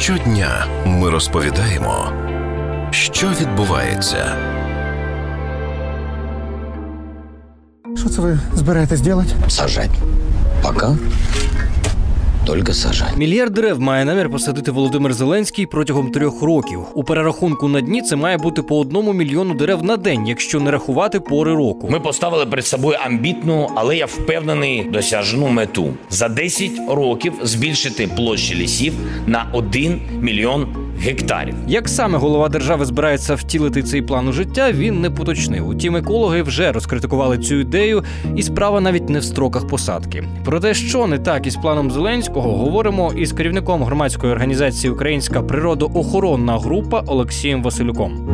Щодня ми розповідаємо, що відбувається. Що це ви збираєтесь робити? Сажать. Пока только сажа. Мільярд дерев має намір посадити Володимир Зеленський протягом трьох років. У перерахунку на дні це має бути по одному мільйону дерев на день, якщо не рахувати пори року. Ми поставили перед собою амбітну, але я впевнений досяжну мету за 10 років збільшити площі лісів на 1 мільйон гектарів. Як саме голова держави збирається втілити цей план у життя, він не поточнив. Утім, екологи вже розкритикували цю ідею, і справа навіть не в строках посадки. Про те, що не так із планом Зеленського, говоримо із керівником громадської організації Українська природоохоронна група Олексієм Василюком.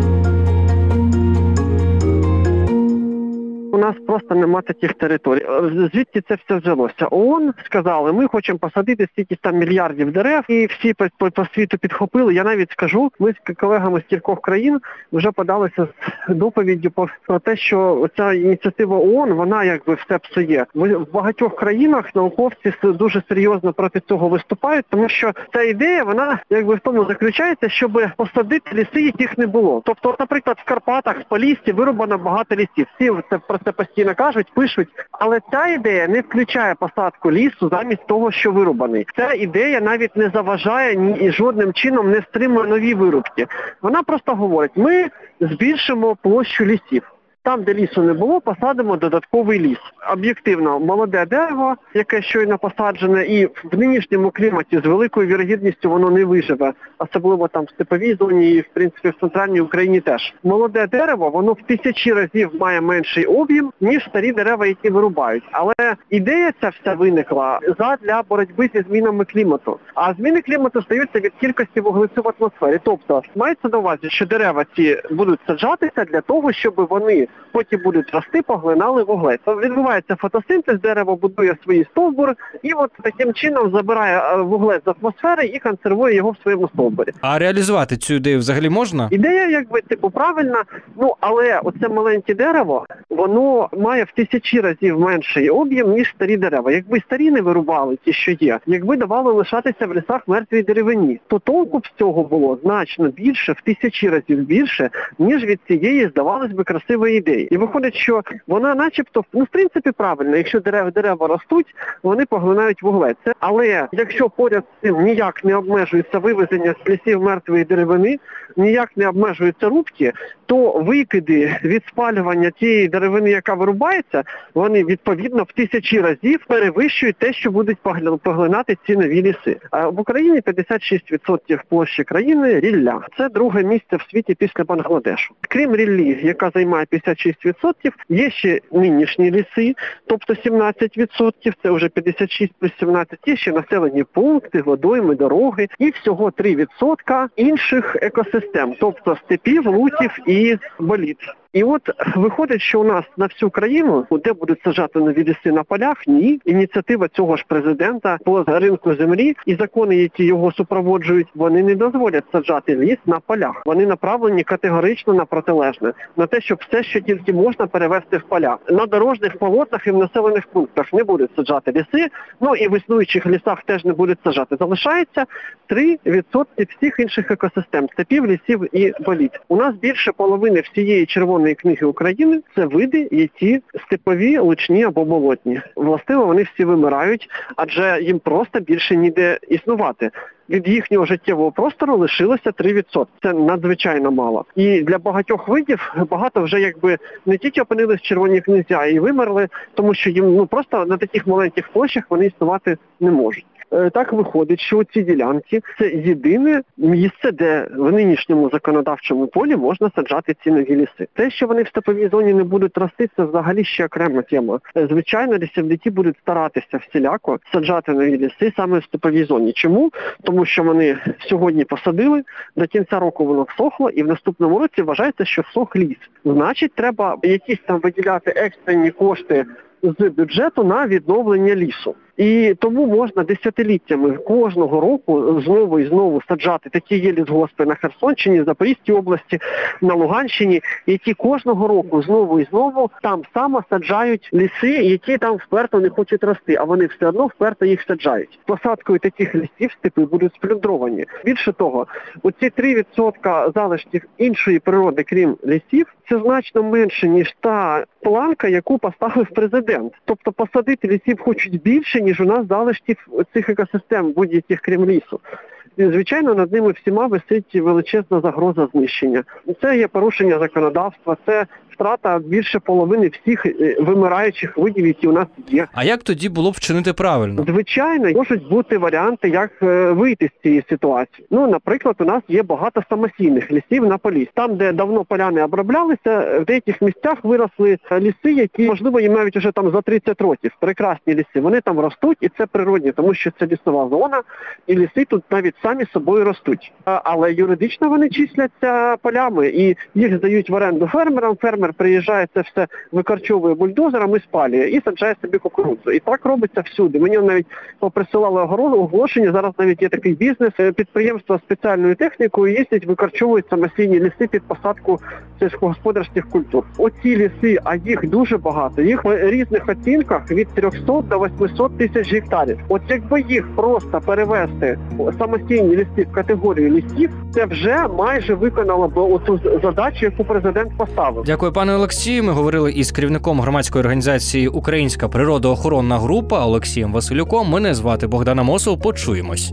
Нас просто нема таких територій. Е, Звідки це все взялося? ООН сказали, ми хочемо посадити стільки там мільярдів дерев, і всі по, по, по світу підхопили. Я навіть скажу, ми з колегами з кількох країн вже подалися з доповіддю по- про те, що ця ініціатива ООН, вона якби все псує. В багатьох країнах науковці дуже серйозно проти цього виступають, тому що ця ідея, вона якби в тому заключається, щоб посадити ліси, яких не було. Тобто, наприклад, в Карпатах, в Поліссі вирубано багато лісів. Всі це про це постійно кажуть, пишуть. Але ця ідея не включає посадку лісу замість того, що вирубаний. Ця ідея навіть не заважає ні і жодним чином не стримує нові вирубки. Вона просто говорить: ми збільшимо площу лісів. Там, де лісу не було, посадимо додатковий ліс. Об'єктивно, молоде дерево, яке щойно посаджене, і в нинішньому кліматі з великою вірогідністю воно не виживе, особливо там в степовій зоні і в принципі в центральній Україні теж. Молоде дерево, воно в тисячі разів має менший об'єм, ніж старі дерева, які вирубають. Але ідея ця вся виникла задля боротьби зі змінами клімату. А зміни клімату стаються від кількості вуглецю в атмосфері. Тобто мається на увазі, що дерева ці будуть саджатися для того, щоб вони потім будуть рости, поглинали вуглець. То Відбувається фотосинтез, дерево будує свої стовбури і от таким чином забирає е, вуглець з атмосфери і консервує його в своєму стовбурі. А реалізувати цю ідею взагалі можна? Ідея, якби типу правильна, ну але оце маленьке дерево, воно має в тисячі разів менший об'єм, ніж старі дерева. Якби старі не вирубали ті, що є, якби давали лишатися в лісах мертвій деревині, то толку б з цього було значно більше, в тисячі разів більше, ніж від цієї, здавалось би, красивої ідеї. І виходить, що вона, начебто, ну в принципі правильно, якщо дерева дерева ростуть, вони поглинають вуглець. Але якщо поряд з цим ніяк не обмежується вивезення з лісів мертвої деревини, ніяк не обмежуються рубки, то викиди від спалювання тієї деревини, яка вирубається, вони відповідно в тисячі разів перевищують те, що будуть поглинати ці нові ліси. А в Україні 56% площі країни рілля. Це друге місце в світі після Бангладешу. Крім ріллі, яка займає 56%, є ще нинішні ліси, тобто 17%, це вже 56 плюс 17, є ще населені пункти, водойми, дороги і всього 3% інших екосистем, тобто степів, лутів і боліт. І от виходить, що у нас на всю країну, де будуть саджати нові ліси на полях, ні. Ініціатива цього ж президента по ринку землі і закони, які його супроводжують, вони не дозволять саджати ліс на полях. Вони направлені категорично на протилежне, на те, щоб все, що тільки можна, перевести в поля. На дорожніх полотнах і в населених пунктах не будуть саджати ліси. Ну і в існуючих лісах теж не будуть саджати. Залишається 3% всіх інших екосистем степів, лісів і боліт. У нас більше половини всієї червоної книги України це види, які степові, лучні або болотні. Властиво вони всі вимирають, адже їм просто більше ніде існувати. Від їхнього життєвого простору лишилося 3%. Це надзвичайно мало. І для багатьох видів багато вже якби не тільки опинились в червоній а й вимерли, тому що їм ну просто на таких маленьких площах вони існувати не можуть. Е, Так виходить, що ці ділянки це єдине місце, де в нинішньому законодавчому полі можна саджати ці нові ліси. Те, що вони в степовій зоні не будуть рости, це взагалі ще окрема тема. Е, Звичайно, лісівники будуть старатися всіляко саджати нові ліси саме в степовій зоні. Чому? Тому що вони сьогодні посадили, до кінця року воно всохло, і в наступному році вважається, що всох ліс. Значить, треба якісь там виділяти екстрені кошти з бюджету на відновлення лісу. І тому можна десятиліттями кожного року знову і знову саджати такі є лісгоспи на Херсонщині, Запорізькій області, на Луганщині, які кожного року знову і знову там само саджають ліси, які там вперто не хочуть рости, а вони все одно вперто їх саджають. Посадкою таких лісів степи будуть сплюндровані. Більше того, оці 3% залишків іншої природи, крім лісів, це значно менше ніж та планка, яку поставив президент. Тобто посадити лісів хочуть більше, ніж у нас залишків цих екосистем будь-яких крім лісу. І, звичайно, над ними всіма висить величезна загроза знищення. Це є порушення законодавства, це втрата більше половини всіх е, вимираючих видів, які у нас є. А як тоді було б вчинити правильно? Звичайно, можуть бути варіанти, як е, вийти з цієї ситуації. Ну, наприклад, у нас є багато самосійних лісів на поліс. Там, де давно поляни оброблялися, в деяких місцях виросли е, ліси, які можливо їм навіть уже там за 30 років. Прекрасні ліси. Вони там ростуть, і це природні, тому що це лісова зона, і ліси тут навіть самі собою ростуть. Але юридично вони числяться полями і їх здають в оренду фермерам. Фермер приїжджає це все викорчовує бульдозером і спалює, і саджає собі кукурудзу. І так робиться всюди. Мені навіть поприсилали оголошення. Зараз навіть є такий бізнес. Е, Підприємства спеціальною технікою їздять, викорчовують самостійні ліси під посадку сільськогосподарських культур. Оці ліси, а їх дуже багато. Їх в різних оцінках від 300 до 800 тисяч гектарів. От якби їх просто перевести самостійні ліси в категорію лісів, це вже майже виконало б оцю задачу, яку президент поставив. Дякую, пане Олексію. Ми говорили із керівником громадської організації Українська природоохоронна група Олексієм Василюком. Мене звати Богдана Мосов. Почуємось.